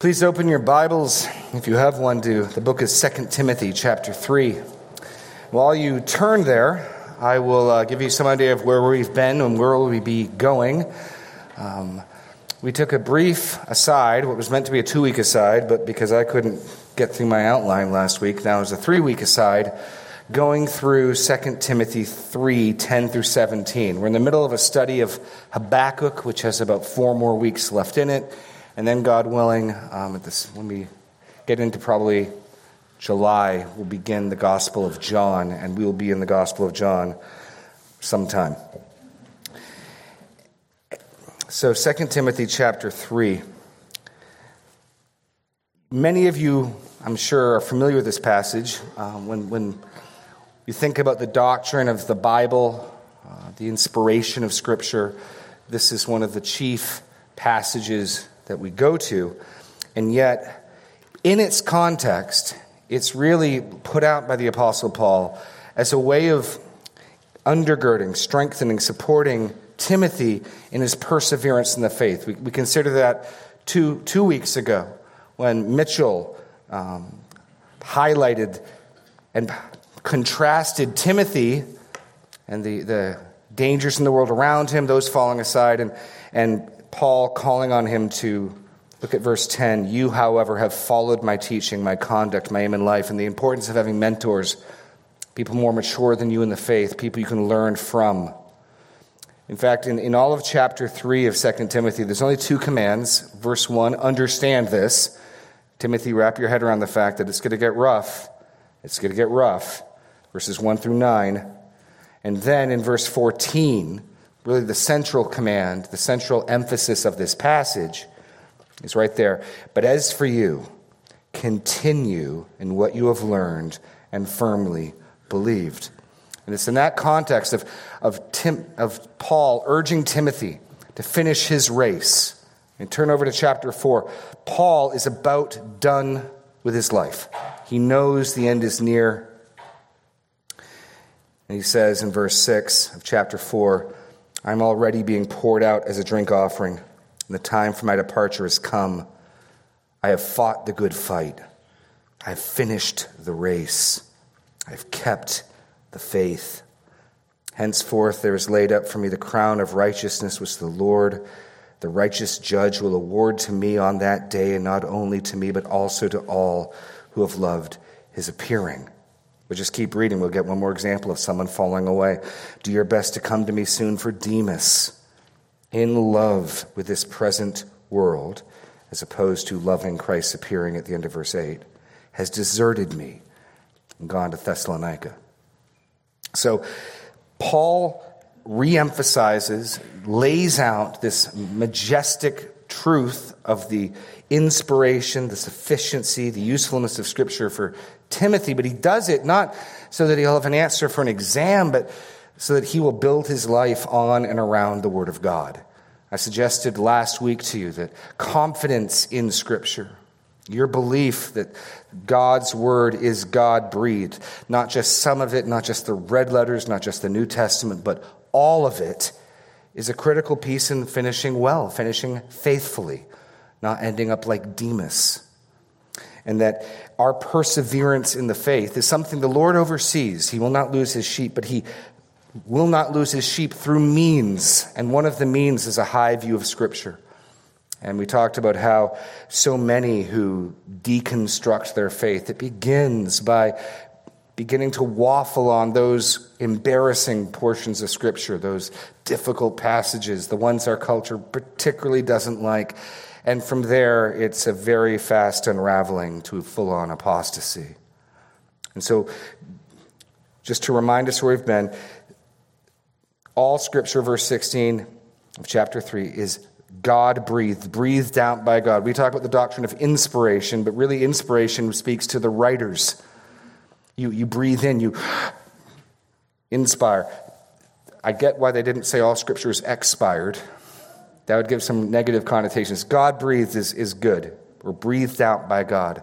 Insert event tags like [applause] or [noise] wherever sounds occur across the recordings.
Please open your Bibles, if you have one, to the book of 2 Timothy, chapter 3. While you turn there, I will uh, give you some idea of where we've been and where we'll be going. Um, we took a brief aside, what was meant to be a two week aside, but because I couldn't get through my outline last week, now is a three week aside, going through 2 Timothy 3 10 through 17. We're in the middle of a study of Habakkuk, which has about four more weeks left in it. And then, God willing, um, at this, when we get into probably July, we'll begin the Gospel of John, and we will be in the Gospel of John sometime. So, 2 Timothy chapter 3. Many of you, I'm sure, are familiar with this passage. Um, when, when you think about the doctrine of the Bible, uh, the inspiration of Scripture, this is one of the chief passages that we go to. And yet, in its context, it's really put out by the Apostle Paul as a way of undergirding, strengthening, supporting Timothy in his perseverance in the faith. We, we considered that two, two weeks ago when Mitchell um, highlighted and contrasted Timothy and the, the dangers in the world around him, those falling aside, and, and Paul calling on him to look at verse 10 You, however, have followed my teaching, my conduct, my aim in life, and the importance of having mentors, people more mature than you in the faith, people you can learn from. In fact, in, in all of chapter 3 of 2 Timothy, there's only two commands. Verse 1 understand this. Timothy, wrap your head around the fact that it's going to get rough. It's going to get rough. Verses 1 through 9. And then in verse 14, really the central command, the central emphasis of this passage is right there. But as for you, continue in what you have learned and firmly believed. And it's in that context of, of, Tim, of Paul urging Timothy to finish his race. And turn over to chapter 4. Paul is about done with his life. He knows the end is near. And he says in verse 6 of chapter 4 I'm already being poured out as a drink offering, and the time for my departure has come. I have fought the good fight. I have finished the race. I have kept the faith. Henceforth, there is laid up for me the crown of righteousness, which the Lord, the righteous judge, will award to me on that day, and not only to me, but also to all who have loved his appearing. We'll just keep reading. We'll get one more example of someone falling away. Do your best to come to me soon for Demas, in love with this present world, as opposed to loving Christ's appearing at the end of verse 8, has deserted me and gone to Thessalonica. So, Paul reemphasizes, lays out this majestic truth of the inspiration, the sufficiency, the usefulness of Scripture for Timothy, but he does it not so that he'll have an answer for an exam, but so that he will build his life on and around the Word of God. I suggested last week to you that confidence in Scripture, your belief that God's Word is God breathed, not just some of it, not just the red letters, not just the New Testament, but all of it, is a critical piece in finishing well, finishing faithfully, not ending up like Demas and that our perseverance in the faith is something the Lord oversees. He will not lose his sheep, but he will not lose his sheep through means. And one of the means is a high view of Scripture. And we talked about how so many who deconstruct their faith, it begins by beginning to waffle on those embarrassing portions of Scripture, those difficult passages, the ones our culture particularly doesn't like. And from there, it's a very fast unraveling to full on apostasy. And so, just to remind us where we've been, all scripture, verse 16 of chapter 3, is God breathed, breathed out by God. We talk about the doctrine of inspiration, but really, inspiration speaks to the writers. You, you breathe in, you inspire. I get why they didn't say all scripture is expired. That would give some negative connotations. God breathed is, is good. We're breathed out by God.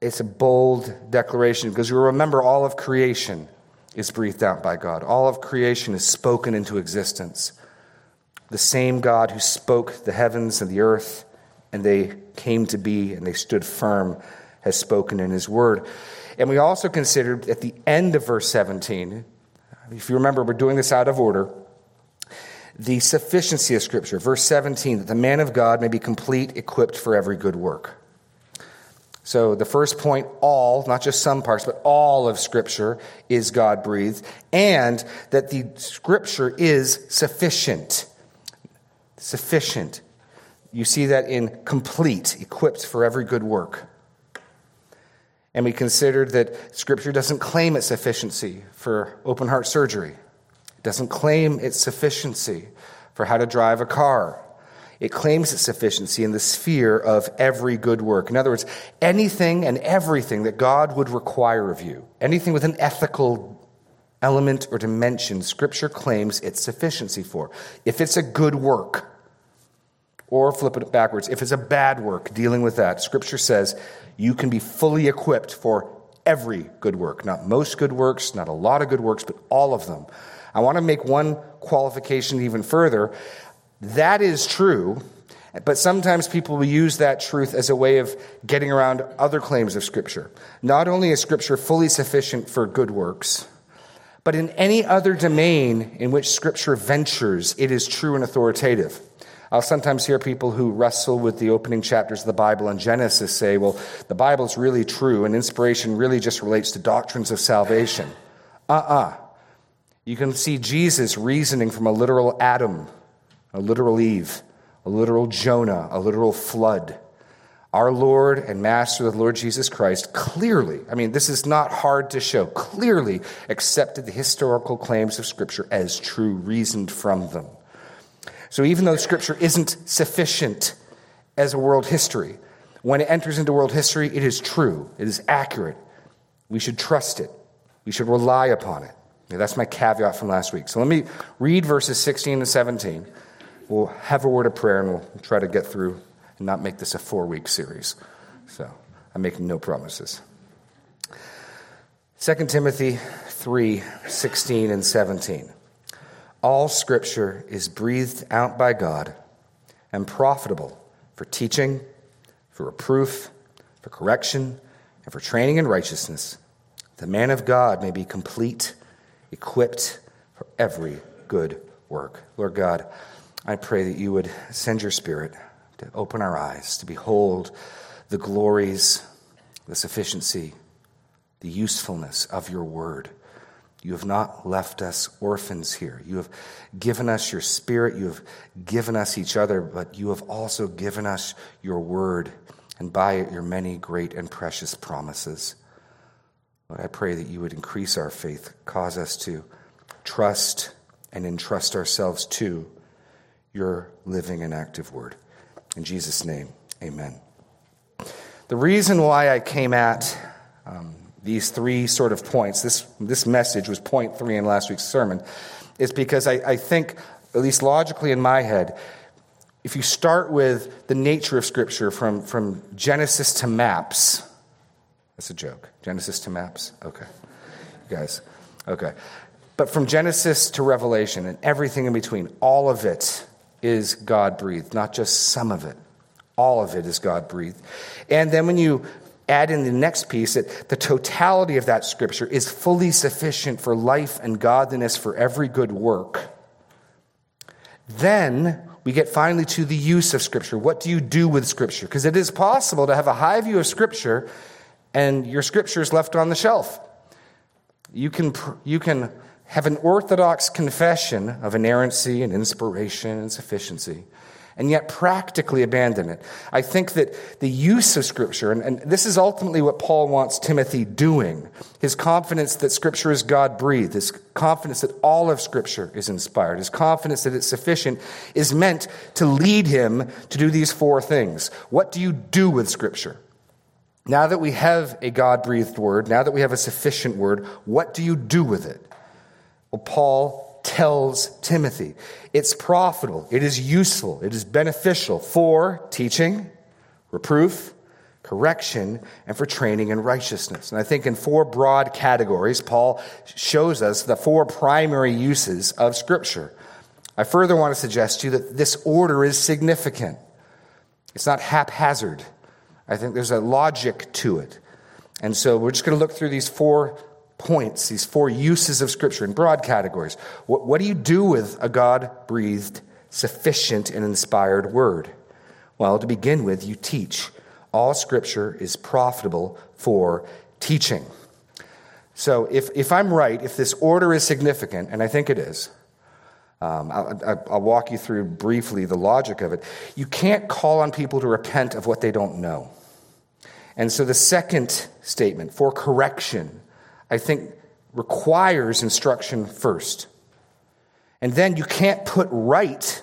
It's a bold declaration because you remember all of creation is breathed out by God. All of creation is spoken into existence. The same God who spoke the heavens and the earth and they came to be and they stood firm, has spoken in his word. And we also considered at the end of verse 17, if you remember, we're doing this out of order, the sufficiency of Scripture. Verse 17, that the man of God may be complete, equipped for every good work. So the first point, all, not just some parts, but all of Scripture is God breathed, and that the Scripture is sufficient. Sufficient. You see that in complete, equipped for every good work. And we considered that Scripture doesn't claim its sufficiency for open heart surgery, it doesn't claim its sufficiency for how to drive a car. It claims its sufficiency in the sphere of every good work. In other words, anything and everything that God would require of you, anything with an ethical element or dimension, Scripture claims its sufficiency for. If it's a good work, or flip it backwards, if it's a bad work, dealing with that, Scripture says you can be fully equipped for every good work. Not most good works, not a lot of good works, but all of them. I want to make one qualification even further. That is true, but sometimes people will use that truth as a way of getting around other claims of Scripture. Not only is Scripture fully sufficient for good works, but in any other domain in which Scripture ventures, it is true and authoritative. I'll sometimes hear people who wrestle with the opening chapters of the Bible and Genesis say, well, the Bible is really true and inspiration really just relates to doctrines of salvation. Uh uh-uh. uh You can see Jesus reasoning from a literal Adam, a literal Eve, a literal Jonah, a literal flood. Our Lord and Master, the Lord Jesus Christ, clearly, I mean, this is not hard to show, clearly accepted the historical claims of Scripture as true, reasoned from them. So even though Scripture isn't sufficient as a world history, when it enters into world history, it is true, it is accurate. We should trust it, we should rely upon it. That's my caveat from last week. So let me read verses 16 and 17. We'll have a word of prayer and we'll try to get through and not make this a four week series. So I'm making no promises. 2 Timothy 3 16 and 17. All scripture is breathed out by God and profitable for teaching, for reproof, for correction, and for training in righteousness. The man of God may be complete, equipped for every good work. Lord God, I pray that you would send your spirit to open our eyes, to behold the glories, the sufficiency, the usefulness of your word. You have not left us orphans here. You have given us your spirit. You have given us each other, but you have also given us your word, and by it, your many great and precious promises. Lord, I pray that you would increase our faith, cause us to trust and entrust ourselves to your living and active word. In Jesus' name, amen. The reason why I came at um, these three sort of points, this, this message was point three in last week's sermon, is because I, I think, at least logically in my head, if you start with the nature of Scripture from, from Genesis to maps, that's a joke. Genesis to maps? Okay. You guys, okay. But from Genesis to Revelation and everything in between, all of it is God breathed, not just some of it. All of it is God breathed. And then when you add in the next piece that the totality of that scripture is fully sufficient for life and godliness for every good work. Then we get finally to the use of scripture. What do you do with scripture? Because it is possible to have a high view of scripture and your scripture is left on the shelf. You can, you can have an orthodox confession of inerrancy and inspiration and sufficiency and yet practically abandon it. I think that the use of Scripture, and, and, this is ultimately what Paul wants Timothy doing his confidence that Scripture is God breathed, his confidence that all of Scripture is inspired, his confidence that it's sufficient, is meant to lead him to do these four things. What do you do with Scripture? Now that we have a God breathed word, now that we have a sufficient word, what do you do with it? Well, Paul tells Timothy. It's profitable, it is useful, it is beneficial for teaching, reproof, correction, and for training in righteousness. And I think in four broad categories, Paul shows us the four primary uses of Scripture. I further want to suggest to you that this order is significant. It's not haphazard. I think there's a logic to it. And so we're just going to look through these four points, these four uses of Scripture in broad categories. What, what do you do with a God breathed, sufficient, and inspired word? Well, to begin with, you teach. All Scripture is profitable for teaching. So if, if I'm right, if this order is significant, and I think it is, um, I'll, I'll walk you through briefly the logic of it. You can't call on people to repent of what they don't know. And so the second statement, for correction, I think requires instruction first. And then you can't put right,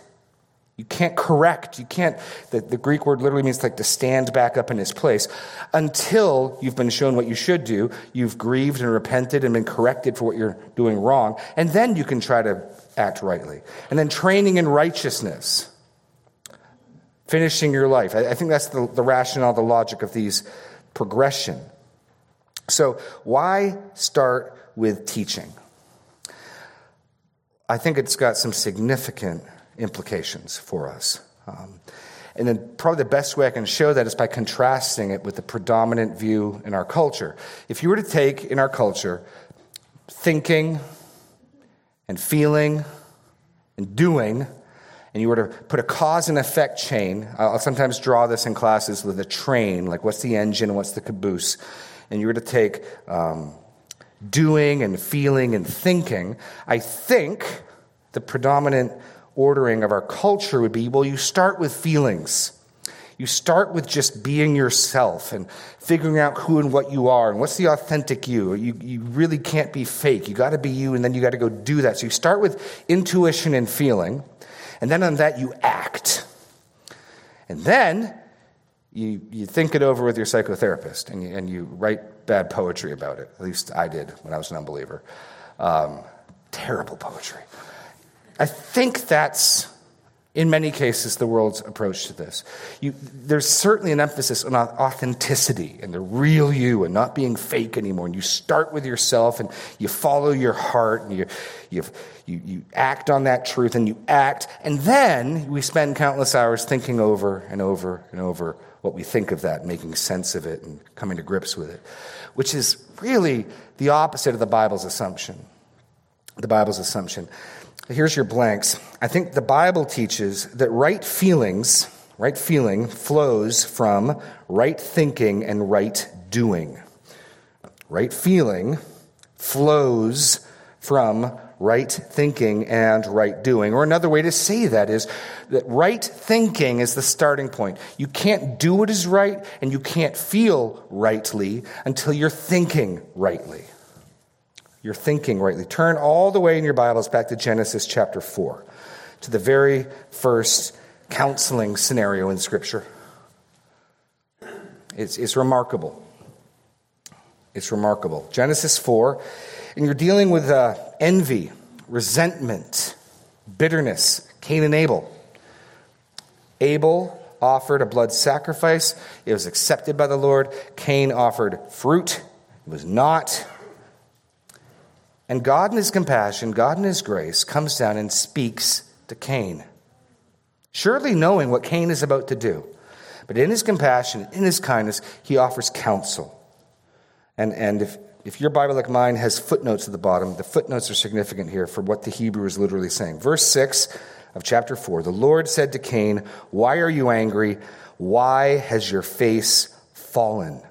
you can't correct, you can't, the, the Greek word literally means like to stand back up in his place until you've been shown what you should do, you've grieved and repented and been corrected for what you're doing wrong, and then you can try to act rightly. And then training in righteousness, finishing your life. I, I think that's the, the rationale, the logic of these progression. So, why start with teaching? I think it's got some significant implications for us. Um, and then, probably the best way I can show that is by contrasting it with the predominant view in our culture. If you were to take in our culture thinking and feeling and doing, and you were to put a cause and effect chain, I'll sometimes draw this in classes with a train, like what's the engine what's the caboose and you were to take um, doing and feeling and thinking, I think the predominant ordering of our culture would be well, you start with feelings. You start with just being yourself and figuring out who and what you are and what's the authentic you. You, you really can't be fake. You got to be you, and then you got to go do that. So you start with intuition and feeling, and then on that you act. And then you, you think it over with your psychotherapist and you, and you write bad poetry about it. At least I did when I was an unbeliever. Um, terrible poetry. I think that's, in many cases, the world's approach to this. You, there's certainly an emphasis on authenticity and the real you and not being fake anymore. And you start with yourself and you follow your heart and you, you, you, you act on that truth and you act. And then we spend countless hours thinking over and over and over what we think of that, making sense of it, and coming to grips with it, which is really the opposite of the Bible's assumption. The Bible's assumption. Here's your blanks. I think the Bible teaches that right feelings, right feeling, flows from right thinking and right doing. Right feeling flows from right thinking and right doing. Or another way to say that is that right thinking is the starting point. You can't do what is right and you can't feel rightly until you're thinking rightly. You're thinking rightly. Turn all the way in your Bibles back to Genesis chapter 4, to the very first counseling scenario in Scripture. It's, it's remarkable. It's remarkable. Genesis 4 and you're dealing with uh, envy, resentment, bitterness, Cain and Abel. Abel offered a blood sacrifice, it was accepted by the Lord. Cain offered fruit, it was not. And God, in His compassion, God, in His grace, comes down and speaks to Cain. Surely knowing what Cain is about to do. But in His compassion, in His kindness, He offers counsel. And, and if, if your Bible, like mine, has footnotes at the bottom, the footnotes are significant here for what the Hebrew is literally saying. Verse 6 of chapter 4 The Lord said to Cain, Why are you angry? Why has your face fallen?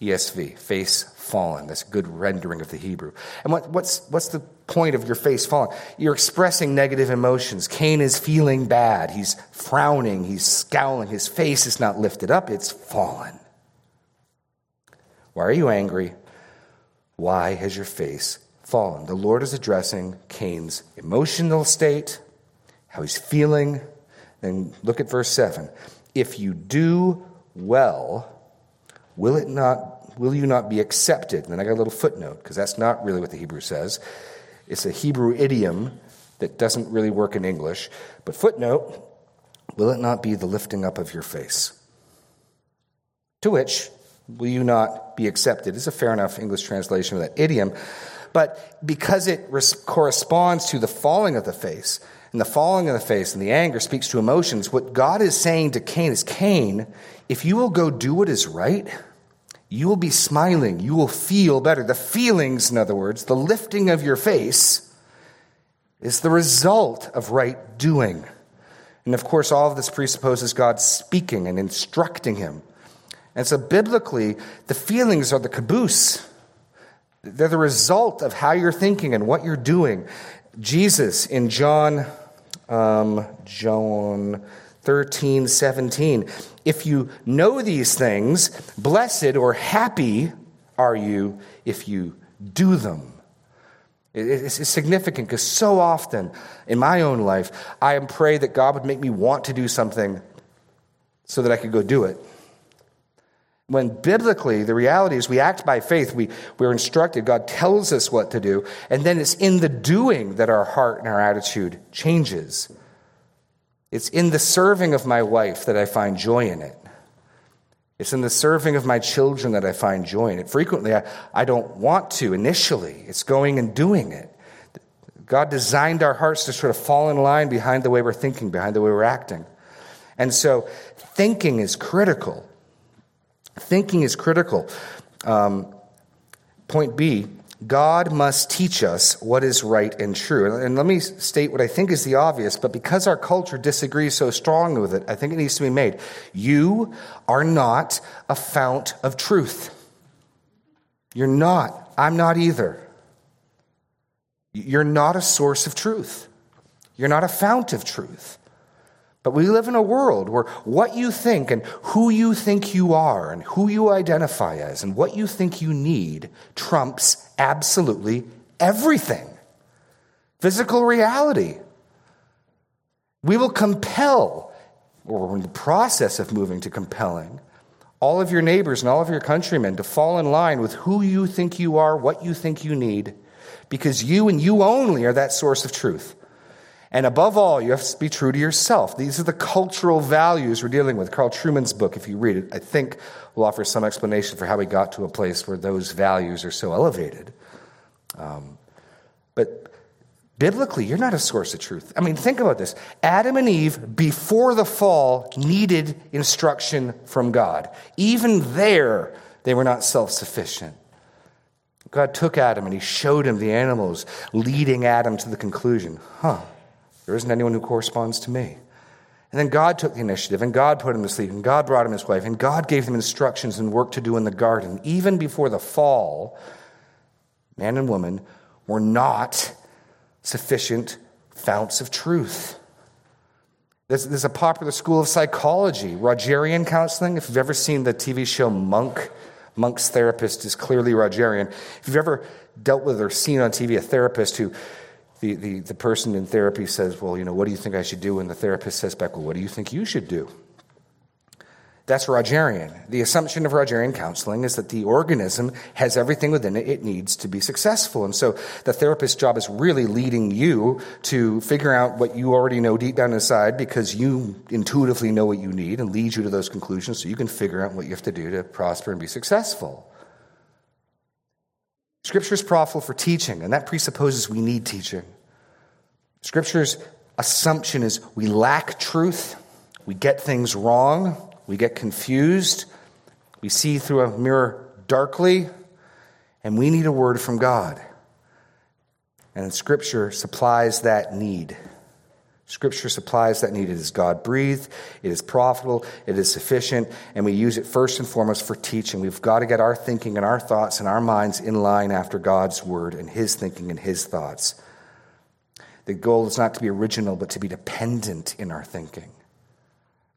ESV, face fallen. That's a good rendering of the Hebrew. And what, what's, what's the point of your face fallen? You're expressing negative emotions. Cain is feeling bad. He's frowning. He's scowling. His face is not lifted up, it's fallen. Why are you angry? Why has your face fallen? The Lord is addressing Cain's emotional state, how he's feeling. And look at verse 7. If you do well, will it not will you not be accepted? And then I got a little footnote, because that's not really what the Hebrew says. It's a Hebrew idiom that doesn't really work in English. But footnote, will it not be the lifting up of your face? To which will you not be accepted? Is a fair enough English translation of that idiom. But because it res- corresponds to the falling of the face, And the falling of the face and the anger speaks to emotions. What God is saying to Cain is Cain, if you will go do what is right, you will be smiling. You will feel better. The feelings, in other words, the lifting of your face is the result of right doing. And of course, all of this presupposes God speaking and instructing him. And so, biblically, the feelings are the caboose. They're the result of how you're thinking and what you're doing. Jesus in John, um, John 13, 17. If you know these things, blessed or happy are you if you do them. It's significant because so often in my own life, I am pray that God would make me want to do something so that I could go do it. When biblically, the reality is we act by faith. We, we're instructed. God tells us what to do. And then it's in the doing that our heart and our attitude changes. It's in the serving of my wife that I find joy in it. It's in the serving of my children that I find joy in it. Frequently, I, I don't want to initially. It's going and doing it. God designed our hearts to sort of fall in line behind the way we're thinking, behind the way we're acting. And so, thinking is critical. Thinking is critical. Um, point B God must teach us what is right and true. And let me state what I think is the obvious, but because our culture disagrees so strongly with it, I think it needs to be made. You are not a fount of truth. You're not. I'm not either. You're not a source of truth. You're not a fount of truth. But we live in a world where what you think and who you think you are and who you identify as and what you think you need trumps absolutely everything. Physical reality. We will compel, or we're in the process of moving to compelling, all of your neighbors and all of your countrymen to fall in line with who you think you are, what you think you need, because you and you only are that source of truth. And above all, you have to be true to yourself. These are the cultural values we're dealing with. Carl Trueman's book, if you read it, I think will offer some explanation for how we got to a place where those values are so elevated. Um, but biblically, you're not a source of truth. I mean, think about this. Adam and Eve, before the fall, needed instruction from God. Even there, they were not self sufficient. God took Adam and he showed him the animals, leading Adam to the conclusion huh, there isn't anyone who corresponds to me. And then God took the initiative, and God put him to sleep, and God brought him his wife, and God gave them instructions and work to do in the garden. Even before the fall, man and woman were not sufficient founts of truth. There's, there's, a popular school of psychology, Rogerian counseling. If you've ever seen the TV show Monk, Monk's therapist is clearly Rogerian. If you've ever dealt with or seen on TV a therapist who the, the, the person in therapy says, Well, you know, what do you think I should do? And the therapist says back, Well, what do you think you should do? That's Rogerian. The assumption of Rogerian counseling is that the organism has everything within it it needs to be successful. And so the therapist's job is really leading you to figure out what you already know deep down inside because you intuitively know what you need and leads you to those conclusions so you can figure out what you have to do to prosper and be successful. Scripture is profitable for teaching, and that presupposes we need teaching. Scripture's assumption is we lack truth, we get things wrong, we get confused, we see through a mirror darkly, and we need a word from God. And Scripture supplies that need. Scripture supplies that need. It is God breathed, it is profitable, it is sufficient, and we use it first and foremost for teaching. We've got to get our thinking and our thoughts and our minds in line after God's word and His thinking and His thoughts. The goal is not to be original, but to be dependent in our thinking.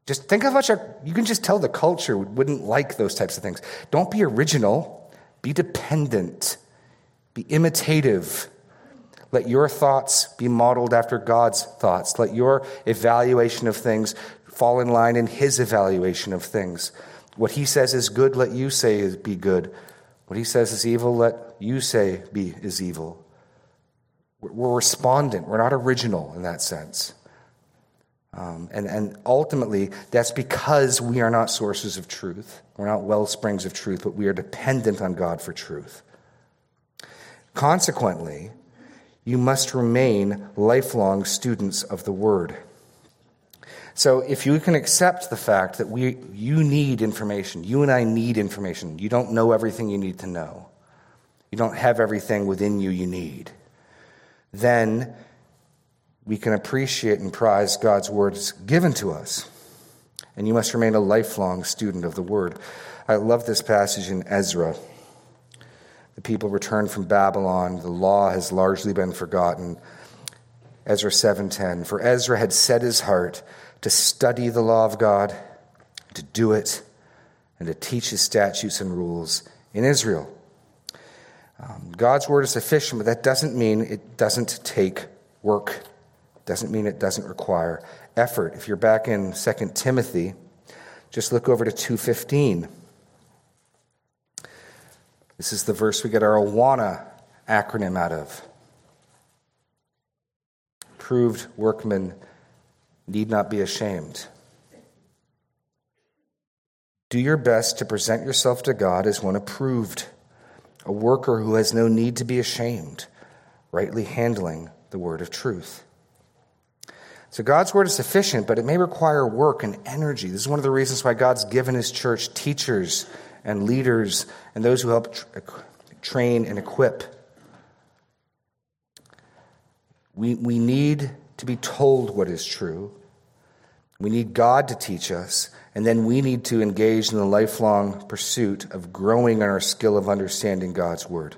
Just think how much our, you can just tell the culture wouldn't like those types of things. Don't be original, be dependent, be imitative let your thoughts be modeled after God's thoughts. Let your evaluation of things fall in line in His evaluation of things. What He says is good, let you say is be good. What He says is evil, let you say be is evil. We're respondent. We're not original in that sense. Um, and, and ultimately, that's because we are not sources of truth. We're not well springs of truth, but we are dependent on God for truth. Consequently, You must remain lifelong students of the Word. So, if you can accept the fact that we, you need information, you and I need information, you don't know everything you need to know, you don't have everything within you you need, then we can appreciate and prize God's words given to us. And you must remain a lifelong student of the Word. I love this passage in Ezra. The people returned from Babylon. The law has largely been forgotten. Ezra 7:10 For Ezra had set his heart to study the law of God, to do it, and to teach his statutes and rules in Israel. Um, God's word is sufficient, but that doesn't mean it doesn't take work. Doesn't mean it doesn't require effort. If you're back in 2 Timothy, just look over to 215. This is the verse we get our Awana acronym out of. Proved workmen need not be ashamed. Do your best to present yourself to God as one approved, a worker who has no need to be ashamed, rightly handling the word of truth. So God's word is sufficient, but it may require work and energy. This is one of the reasons why God's given his church teachers and leaders and those who help train and equip. We, we need to be told what is true. We need God to teach us, and then we need to engage in the lifelong pursuit of growing in our skill of understanding God's Word.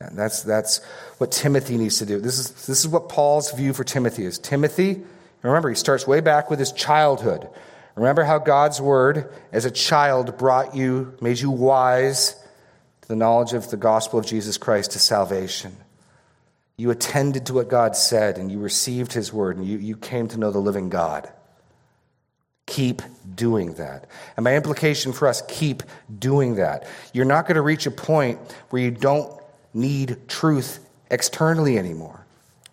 And that's, that's what Timothy needs to do. This is, this is what Paul's view for Timothy is. Timothy, remember, he starts way back with his childhood. Remember how God's Word, as a child, brought you, made you wise to the knowledge of the gospel of Jesus Christ to salvation. You attended to what God said, and you received His Word, and you, you came to know the living God. Keep doing that. And my implication for us, keep doing that. You're not going to reach a point where you don't need truth externally anymore.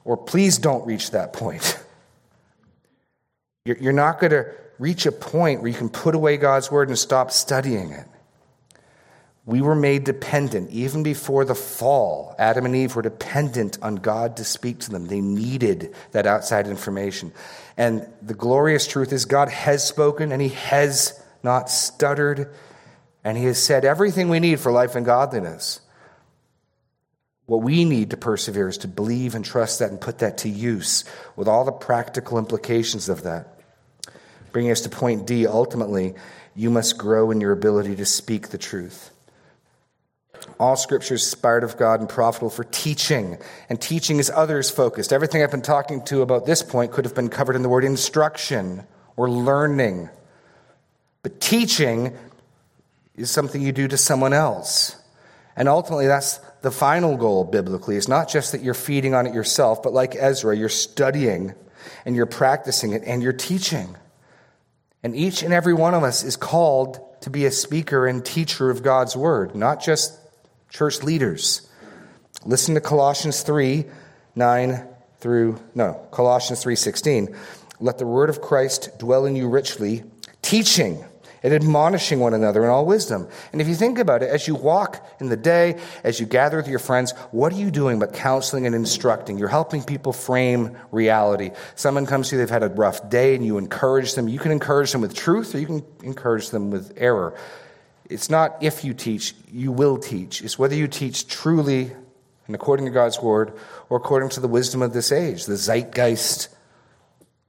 Or please don't reach that point. [laughs] You're not going to reach a point where you can put away God's word and stop studying it. We were made dependent. Even before the fall, Adam and Eve were dependent on God to speak to them. They needed that outside information. And the glorious truth is God has spoken and He has not stuttered, and He has said everything we need for life and godliness. What we need to persevere is to believe and trust that and put that to use with all the practical implications of that. Bringing us to point D, ultimately, you must grow in your ability to speak the truth. All scripture is inspired of God and profitable for teaching, and teaching is others focused. Everything I've been talking to about this point could have been covered in the word instruction or learning. But teaching is something you do to someone else. And ultimately, that's the final goal biblically. It's not just that you're feeding on it yourself, but like Ezra, you're studying and you're practicing it and you're teaching. And each and every one of us is called to be a speaker and teacher of God's word, not just church leaders. Listen to Colossians 3 9 through, no, Colossians 3 16. Let the word of Christ dwell in you richly, teaching and admonishing one another in all wisdom. And if you think about it, as you walk in the day, as you gather with your friends, what are you doing but counseling and instructing? You're helping people frame reality. Someone comes to you, they've had a rough day, and you encourage them. You can encourage them with truth, or you can encourage them with error. It's not if you teach, you will teach. It's whether you teach truly and according to God's word or according to the wisdom of this age, the zeitgeist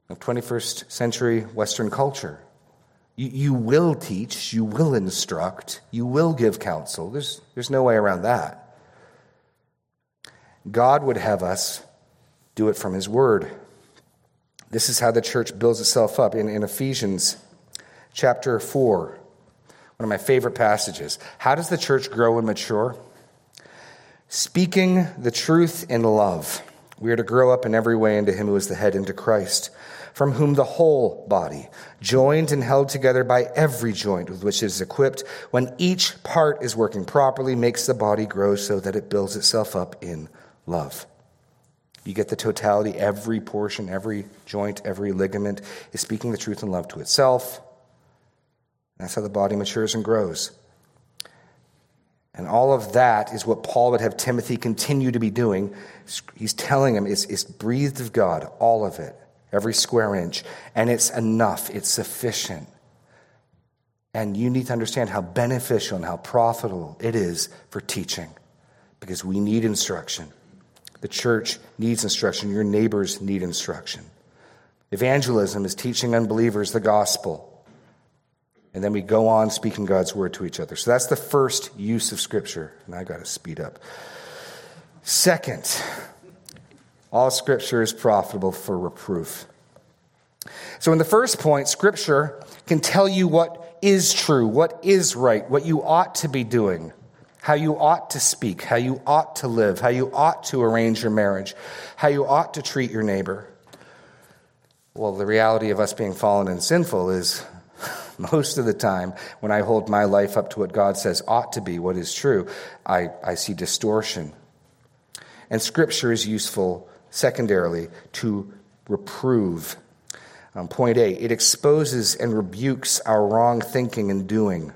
of 21st century Western culture. You, will teach, you will instruct, you will give counsel. There's, there's no way around that. God would have us do it from His word. This is how the church builds itself up. In, in Ephesians chapter 4, one of my favorite passages. How does the church grow and mature? Speaking the truth in love. We are to grow up in every way into Him who is the head, into Christ, from whom the whole body, joined and held together by every joint with which it is equipped, when each part is working properly, makes the body grow so that it builds itself up in love. You get the totality, every portion, every joint, every ligament is speaking the truth in love to itself that's how the body matures and grows. And all of that is what Paul would have Timothy continue to be doing. He's telling him it's, it's breathed of God, all of it, every square inch. And it's enough, it's sufficient. And you need to understand how beneficial and how profitable it is for teaching because we need instruction. The church needs instruction. Your neighbors need instruction. Evangelism is teaching unbelievers the gospel. And then we go on speaking God's word to each other. So that's the first use of Scripture. And I got to speed up. Second, all Scripture is profitable for reproof. So, in the first point, Scripture can tell you what is true, what is right, what you ought to be doing, how you ought to speak, how you ought to live, how you ought to arrange your marriage, how you ought to treat your neighbor. Well, the reality of us being fallen and sinful is [laughs] most of the time when I hold my life up to what God says ought to be, what is true, I, I see distortion. And Scripture is useful, secondarily, to reprove. Um, point A, it exposes and rebukes our wrong thinking and doing.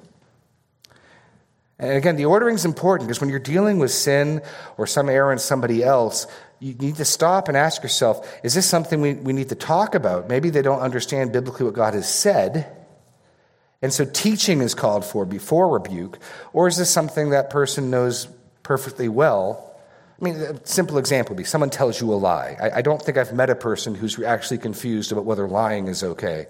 And again, the ordering is important because when you're dealing with sin or some error in somebody else, you need to stop and ask yourself is this something we, we need to talk about? Maybe they don't understand biblically what God has said. And so teaching is called for before rebuke. Or is this something that person knows perfectly well? I mean, a simple example would be someone tells you a lie. I, I don't think I've met a person who's actually confused about whether lying is okay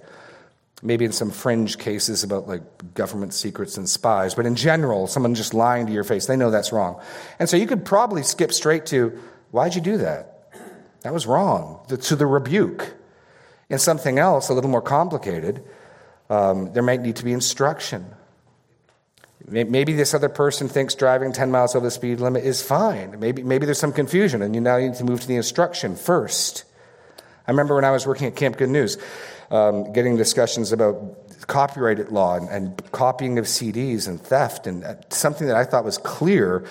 maybe in some fringe cases about like government secrets and spies, but in general, someone just lying to your face, they know that's wrong. And so you could probably skip straight to, why'd you do that? That was wrong, to the rebuke. In something else, a little more complicated, um, there might need to be instruction. Maybe this other person thinks driving 10 miles over the speed limit is fine. Maybe, maybe there's some confusion, and you now need to move to the instruction first. I remember when I was working at Camp Good News, um, getting discussions about copyright law and, and, copying of CDs and theft, and uh, something that I thought was clear,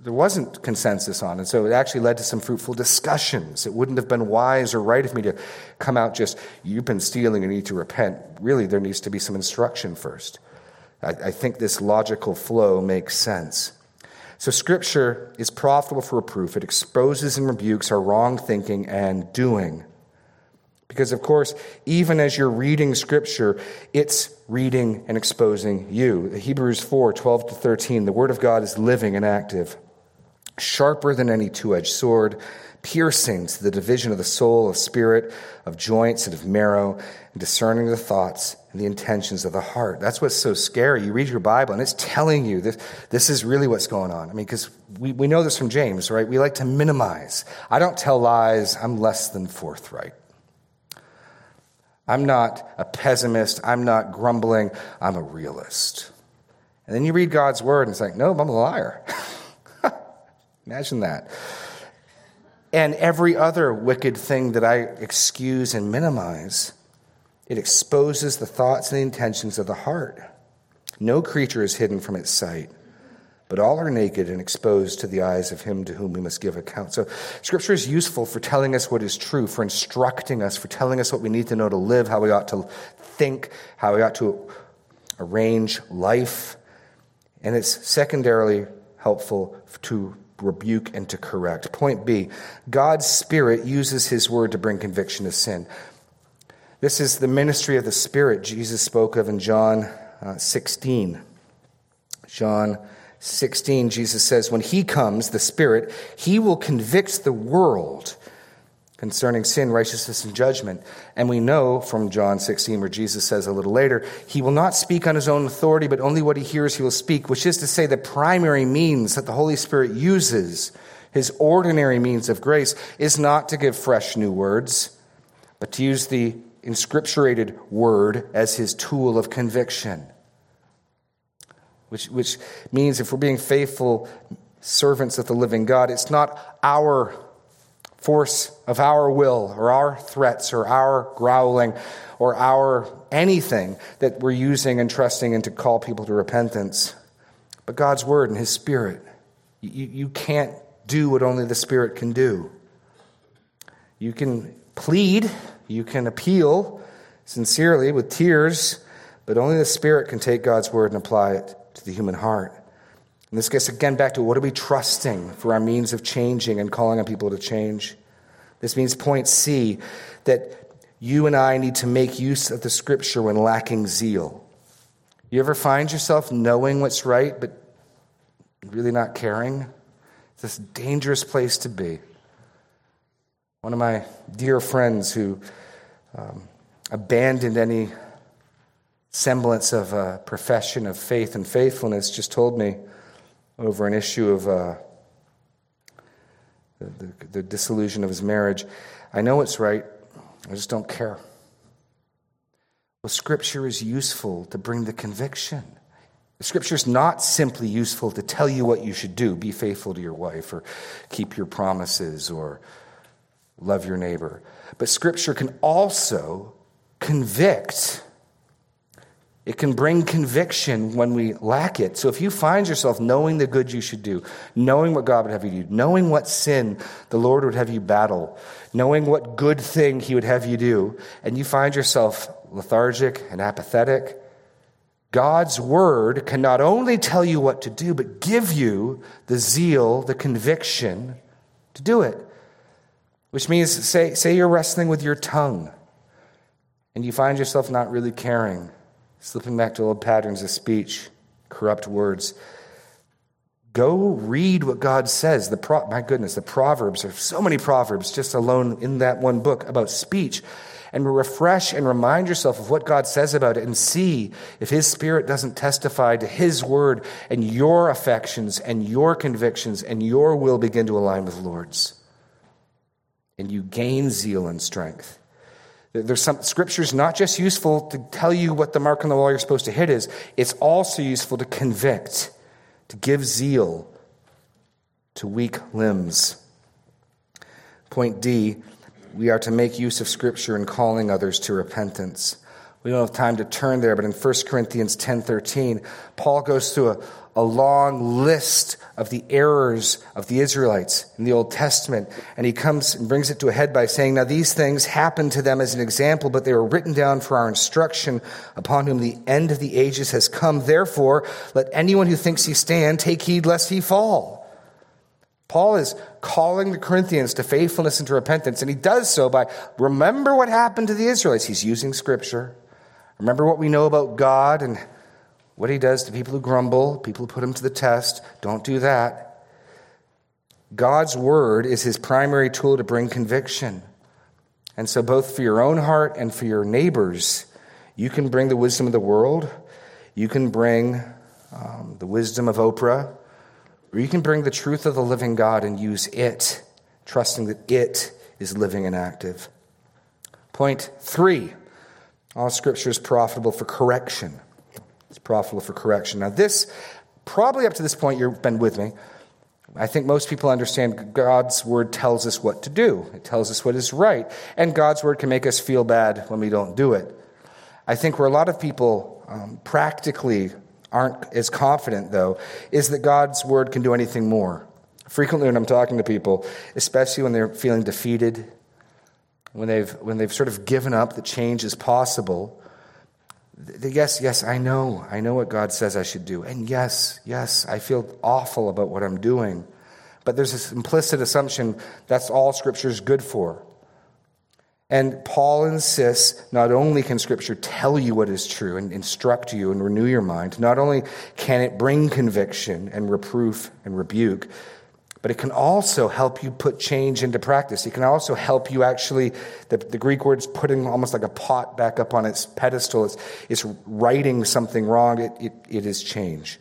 there wasn't consensus on. And so it actually led to some fruitful discussions. It wouldn't have been wise or right of me to come out just, you've been stealing you need to repent. Really, there needs to be some instruction first. I, I think this logical flow makes sense. So, Scripture is profitable for reproof. It exposes and rebukes our wrong thinking and doing. Because, of course, even as you're reading Scripture, it's reading and exposing you. Hebrews 4 12 to 13, the Word of God is living and active, sharper than any two edged sword, piercing to the division of the soul, of spirit, of joints, and of marrow, and discerning the thoughts and the intentions of the heart. That's what's so scary. You read your Bible and it's telling you this, this is really what's going on. I mean, because we, we know this from James, right? We like to minimize. I don't tell lies, I'm less than forthright. I'm not a pessimist. I'm not grumbling. I'm a realist. And then you read God's word and it's like, nope, I'm a liar. [laughs] Imagine that. And every other wicked thing that I excuse and minimize, it exposes the thoughts and the intentions of the heart. No creature is hidden from its sight but all are naked and exposed to the eyes of him to whom we must give account. So, Scripture is useful for telling us what is true, for instructing us, for telling us what we need to know to live, how we ought to think, how we ought to arrange life. And it's secondarily helpful to rebuke and to correct. Point B God's Spirit uses His word to bring conviction of sin. This is the ministry of the Spirit Jesus spoke of in John uh, 16. John 16, Jesus says, When he comes, the Spirit, he will convict the world concerning sin, righteousness, and judgment. And we know from John 16, where Jesus says a little later, He will not speak on His own authority, but only what He hears He will speak, which is to say, the primary means that the Holy Spirit uses, His ordinary means of grace, is not to give fresh new words, but to use the inscripturated word as His tool of conviction which, which means if we're being faithful servants of the living God, it's not our force of our will or our threats or our growling or our anything that we're using and trusting in to call people to repentance, but God's word and His Spirit. You, you can't do what only the Spirit can do. You can plead, you can appeal sincerely with tears, but only the Spirit can take God's word and apply it to the human heart. And this gets again back to what are we trusting for our means of changing and calling on people to change? This means point C that you and I need to make use of the scripture when lacking zeal. You ever find yourself knowing what's right, but really not caring? It's a dangerous place to be. One of my dear friends who um, abandoned any semblance of a profession of faith and faithfulness just told me over an issue of uh, the, the, the dissolution of his marriage. I know it's right, I just don't care. Well, Scripture is useful to bring the conviction. Scripture is not simply useful to tell you what you should do be faithful to your wife, or keep your promises, or love your neighbor. But Scripture can also convict it can bring conviction when we lack it. So if you find yourself knowing the good you should do, knowing what God would have you do, knowing what sin the Lord would have you battle, knowing what good thing He would have you do, and you find yourself lethargic and apathetic, God's word can not only tell you what to do, but give you the zeal, the conviction to do it. Which means, say, say you're wrestling with your tongue and you find yourself not really caring slipping back to old patterns of speech, corrupt words. Go read what God says. The pro- my goodness, the Proverbs there are so many Proverbs just alone in that one book about speech. And refresh and remind yourself of what God says about it and see if His Spirit doesn't testify to His word and your affections and your convictions and your will begin to align with Lord's. And you gain zeal and strength. There's some scripture's not just useful to tell you what the mark on the wall you're supposed to hit is, it's also useful to convict, to give zeal to weak limbs. Point D, we are to make use of scripture in calling others to repentance. We don't have time to turn there, but in 1 Corinthians 10:13, Paul goes through a, a long list of the errors of the Israelites in the Old Testament. And he comes and brings it to a head by saying, Now these things happened to them as an example, but they were written down for our instruction, upon whom the end of the ages has come. Therefore, let anyone who thinks he stand take heed lest he fall. Paul is calling the Corinthians to faithfulness and to repentance, and he does so by remember what happened to the Israelites. He's using scripture. Remember what we know about God and what he does to people who grumble, people who put him to the test. Don't do that. God's word is his primary tool to bring conviction. And so, both for your own heart and for your neighbors, you can bring the wisdom of the world, you can bring um, the wisdom of Oprah, or you can bring the truth of the living God and use it, trusting that it is living and active. Point three all scripture is profitable for correction. It's profitable for correction. Now, this, probably up to this point, you've been with me. I think most people understand God's word tells us what to do. It tells us what is right. And God's word can make us feel bad when we don't do it. I think where a lot of people um, practically aren't as confident, though, is that God's word can do anything more. Frequently, when I'm talking to people, especially when they're feeling defeated, when they've, when they've sort of given up that change is possible, yes, yes, I know. I know what God says I should do. And yes, yes, I feel awful about what I'm doing. But there's this implicit assumption that's all Scripture is good for. And Paul insists not only can Scripture tell you what is true and instruct you and renew your mind, not only can it bring conviction and reproof and rebuke, but it can also help you put change into practice. It can also help you actually, the, the Greek word is putting almost like a pot back up on its pedestal. It's, it's righting something wrong. It, it, it is change.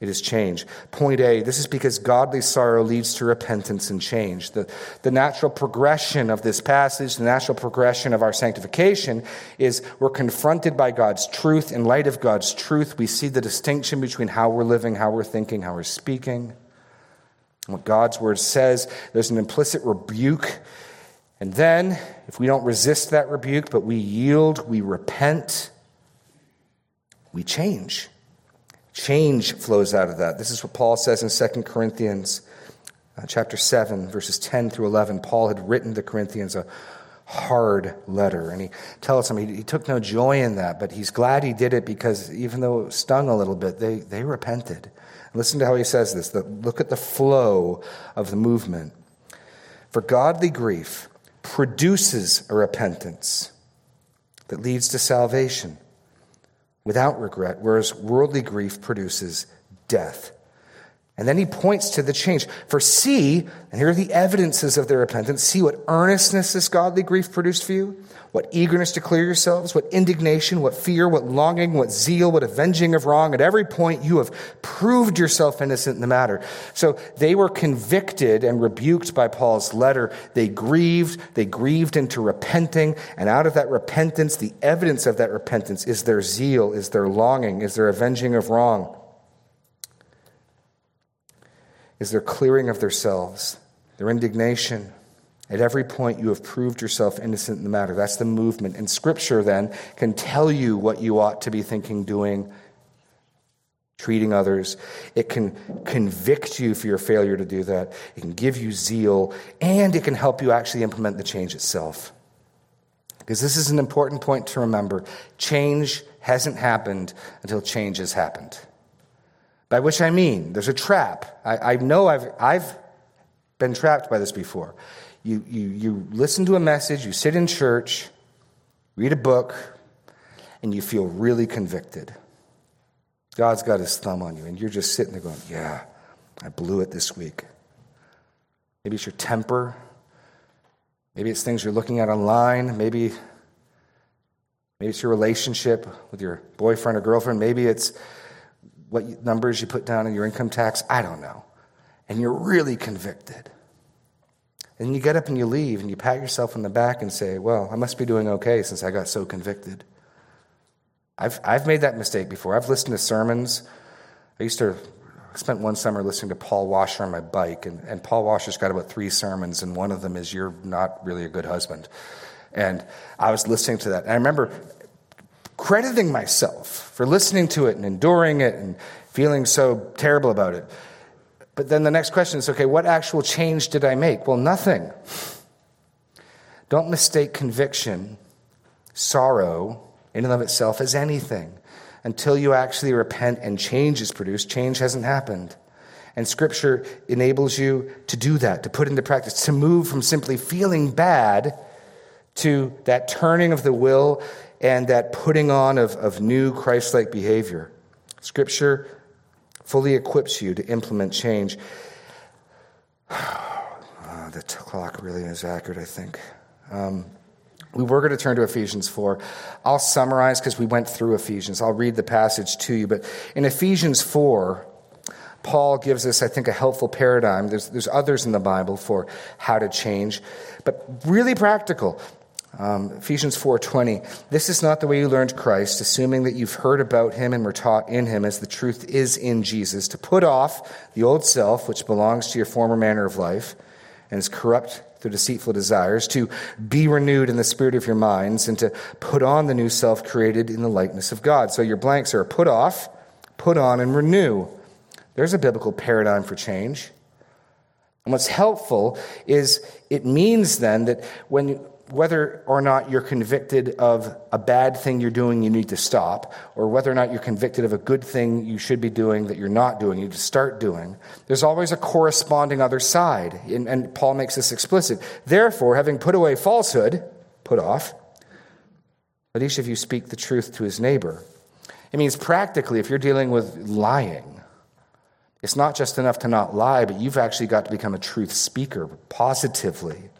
It is change. Point A this is because godly sorrow leads to repentance and change. The, the natural progression of this passage, the natural progression of our sanctification is we're confronted by God's truth. In light of God's truth, we see the distinction between how we're living, how we're thinking, how we're speaking what God's word says, there's an implicit rebuke. And then, if we don't resist that rebuke, but we yield, we repent, we change. Change flows out of that. This is what Paul says in 2 Corinthians uh, chapter 7, verses 10 through 11. Paul had written the Corinthians a hard letter. And he tells them he, he, took no joy in that, but he's glad he did it because even though it stung a little bit, they, they repented. Listen to how he says this. The, look at the flow of the movement. For godly grief produces a repentance that leads to salvation without regret, whereas worldly grief produces death. And then he points to the change. For see, and here are the evidences of their repentance. See what earnestness this godly grief produced for you, what eagerness to clear yourselves, what indignation, what fear, what longing, what zeal, what avenging of wrong. At every point, you have proved yourself innocent in the matter. So they were convicted and rebuked by Paul's letter. They grieved, they grieved into repenting. And out of that repentance, the evidence of that repentance is their zeal, is their longing, is their avenging of wrong is their clearing of themselves, their indignation. At every point, you have proved yourself innocent in the matter. That's the movement. And Scripture then can tell you what you ought to be thinking, doing, treating others. It can convict you for your failure to do that. It can give you zeal, and it can help you actually implement the change itself. Because this is an important point to remember change hasn't happened until change has happened. By which I mean, there's a trap. I, I know I've, I've been trapped by this before. You, you, you listen to a message, you sit in church, read a book, and you feel really convicted. God's got his thumb on you, and you're just sitting there going, Yeah, I blew it this week. Maybe it's your temper. Maybe it's things you're looking at online. Maybe, maybe it's your relationship with your boyfriend or girlfriend. Maybe it's what numbers you put down in your income tax. I don't know. And you're really convicted. And you get up and you leave and you pat yourself on the back and say, Well, I must be doing okay since I got so convicted. I've, I've made that mistake before. I've listened to sermons. I used to spent one summer listening to Paul Washer on my bike, and, and Paul Washer's got about three sermons, and one of them is You're Not Really a Good Husband. And I was listening to that. And I remember crediting myself for listening to it and enduring it and feeling so terrible about it. But then the next question is okay, what actual change did I make? Well, nothing. Don't mistake conviction, sorrow, in and of itself, as anything. Until you actually repent and change is produced, change hasn't happened. And Scripture enables you to do that, to put into practice, to move from simply feeling bad to that turning of the will and that putting on of, of new Christ like behavior. Scripture fully equips you to implement change. Oh, [sighs] the clock really is accurate, I think. Um, we were going to turn to Ephesians 4. I'll summarize because we went through Ephesians. I'll read the passage to you. But in Ephesians 4, Paul gives us, I think, a helpful paradigm. There's, there's others in the Bible for how to change, but really practical. Um, Ephesians 4:20. This is not the way you learned Christ, assuming that you've heard about him and were taught in him as the truth is in Jesus, to put off the old self which belongs to your former manner of life and is corrupt through deceitful desires, to be renewed in the spirit of your minds and to put on the new self created in the likeness of God. So your blanks are put off, put on and renew. There's a biblical paradigm for change. And what's helpful is it means then that when whether or not you're convicted of a bad thing you're doing you need to stop, or whether or not you're convicted of a good thing you should be doing that you're not doing, you need to start doing, there's always a corresponding other side. And, and Paul makes this explicit. Therefore, having put away falsehood, put off, let each of you speak the truth to his neighbor. It means practically, if you're dealing with lying, it's not just enough to not lie, but you've actually got to become a truth speaker positively.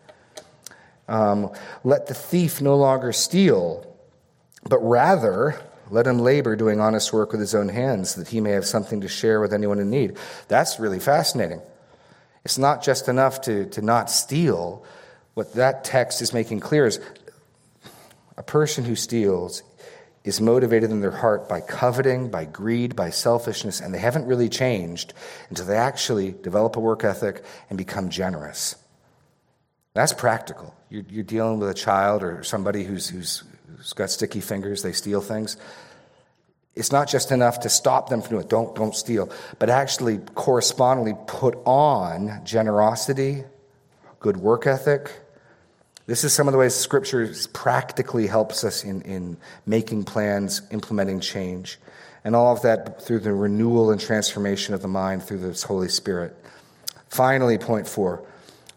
Um, let the thief no longer steal, but rather let him labor doing honest work with his own hands, that he may have something to share with anyone in need. That's really fascinating. It's not just enough to, to not steal. What that text is making clear is a person who steals is motivated in their heart by coveting, by greed, by selfishness, and they haven't really changed until they actually develop a work ethic and become generous. That's practical. You're, you're dealing with a child or somebody who's, who's, who's got sticky fingers, they steal things. It's not just enough to stop them from doing it, don't, don't steal, but actually correspondingly put on generosity, good work ethic, This is some of the ways Scripture practically helps us in, in making plans, implementing change, and all of that through the renewal and transformation of the mind through the Holy Spirit. Finally, point four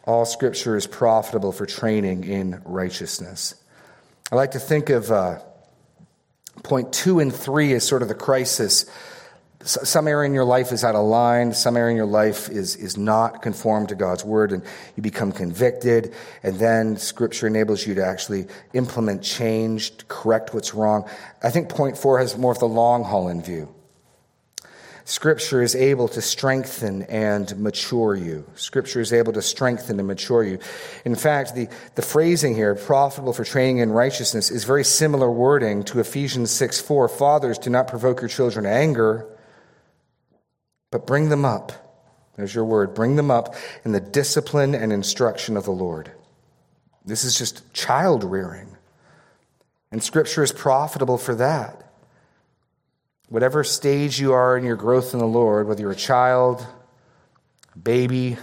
all Scripture is profitable for training in righteousness. I like to think of uh, point two and three as sort of the crisis some area in your life is out of line. Some area in your life is, is not conformed to God's word, and you become convicted. And then Scripture enables you to actually implement change, correct what's wrong. I think point four has more of the long haul in view. Scripture is able to strengthen and mature you. Scripture is able to strengthen and mature you. In fact, the, the phrasing here, profitable for training in righteousness, is very similar wording to Ephesians 6 4. Fathers, do not provoke your children to anger but bring them up. There's your word. Bring them up in the discipline and instruction of the Lord. This is just child rearing. And Scripture is profitable for that. Whatever stage you are in your growth in the Lord, whether you're a child, baby,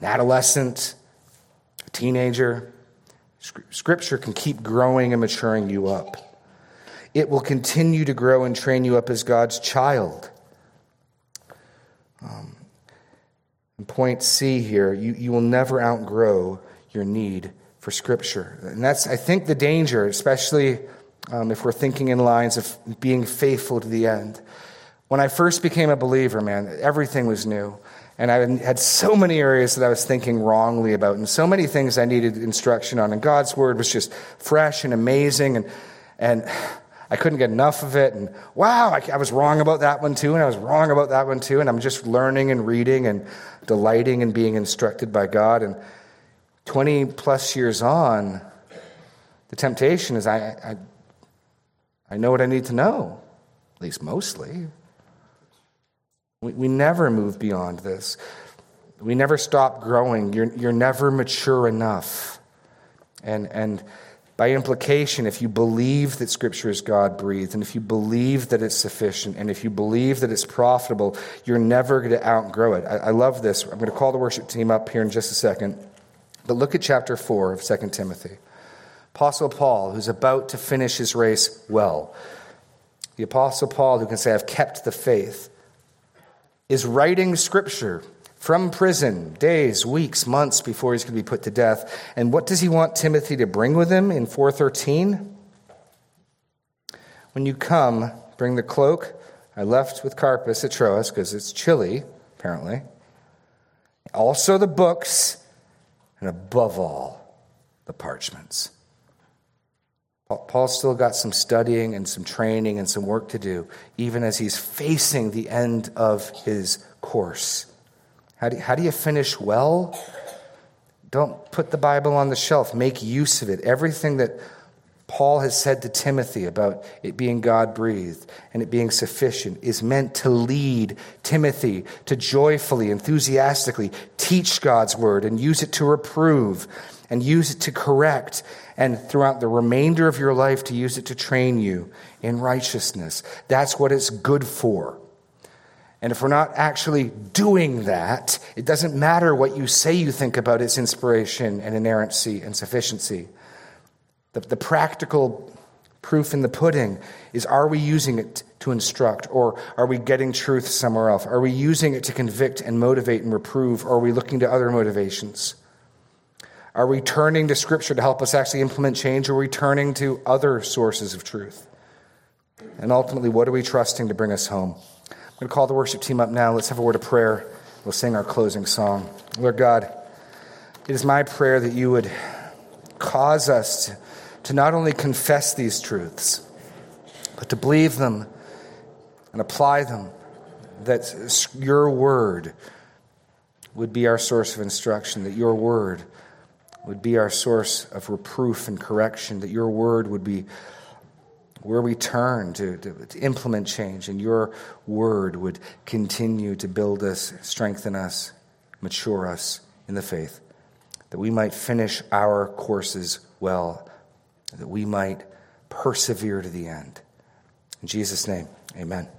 an adolescent, a teenager, Scripture can keep growing and maturing you up. It will continue to grow and train you up as God's child. Um, point C here, you, you will never outgrow your need for Scripture. And that's, I think, the danger, especially um, if we're thinking in lines of being faithful to the end. When I first became a believer, man, everything was new. And I had so many areas that I was thinking wrongly about, and so many things I needed instruction on. And God's Word was just fresh and amazing. And, and I couldn't get enough of it. And wow, I, I, was wrong about that one too. And I was wrong about that one too. And I'm just learning and reading and delighting and being instructed by God. And 20 plus years on, the temptation is I, I, I know what I need to know, at least mostly. We, we never move beyond this. We never stop growing. You're, you're never mature enough. And, and by implication, if you believe that Scripture is God breathed, and if you believe that it's sufficient, and if you believe that it's profitable, you're never going to outgrow it. I, I love this. I'm going to call the worship team up here in just a second. But look at chapter 4 of 2 Timothy. Apostle Paul, who's about to finish his race well, the Apostle Paul, who can say, I've kept the faith, is writing Scripture from prison, days, weeks, months before he's going to be put to death. And what does he want Timothy to bring with him in 413? When you come, bring the cloak I left with Carpus at Troas because it's chilly, apparently. Also the books, and above all, the parchments. Paul's still got some studying and some training and some work to do, even as he's facing the end of his course. How do, how do you finish well? Don't put the Bible on the shelf. Make use of it. Everything that Paul has said to Timothy about it being God breathed and it being sufficient is meant to lead Timothy to joyfully, enthusiastically teach God's word and use it to reprove and use it to correct and throughout the remainder of your life to use it to train you in righteousness. That's what it's good for. And if we're not actually doing that, it doesn't matter what you say you think about its inspiration and inerrancy and sufficiency. The, the practical proof in the pudding is are we using it to instruct or are we getting truth somewhere else? Are we using it to convict and motivate and reprove or are we looking to other motivations? Are we turning to Scripture to help us actually implement change or are we turning to other sources of truth? And ultimately, what are we trusting to bring us home? I'm going to call the worship team up now. Let's have a word of prayer. We'll sing our closing song. Lord God, it is my prayer that you would cause us to, to not only confess these truths, but to believe them and apply them, that your word would be our source of instruction, that your word would be our source of reproof and correction, that your word would be where we turn to, to, to, implement change, and your word would continue to build us, strengthen us, mature us in the faith, that we might finish our courses well, that we might persevere to the end. In Jesus' name, amen.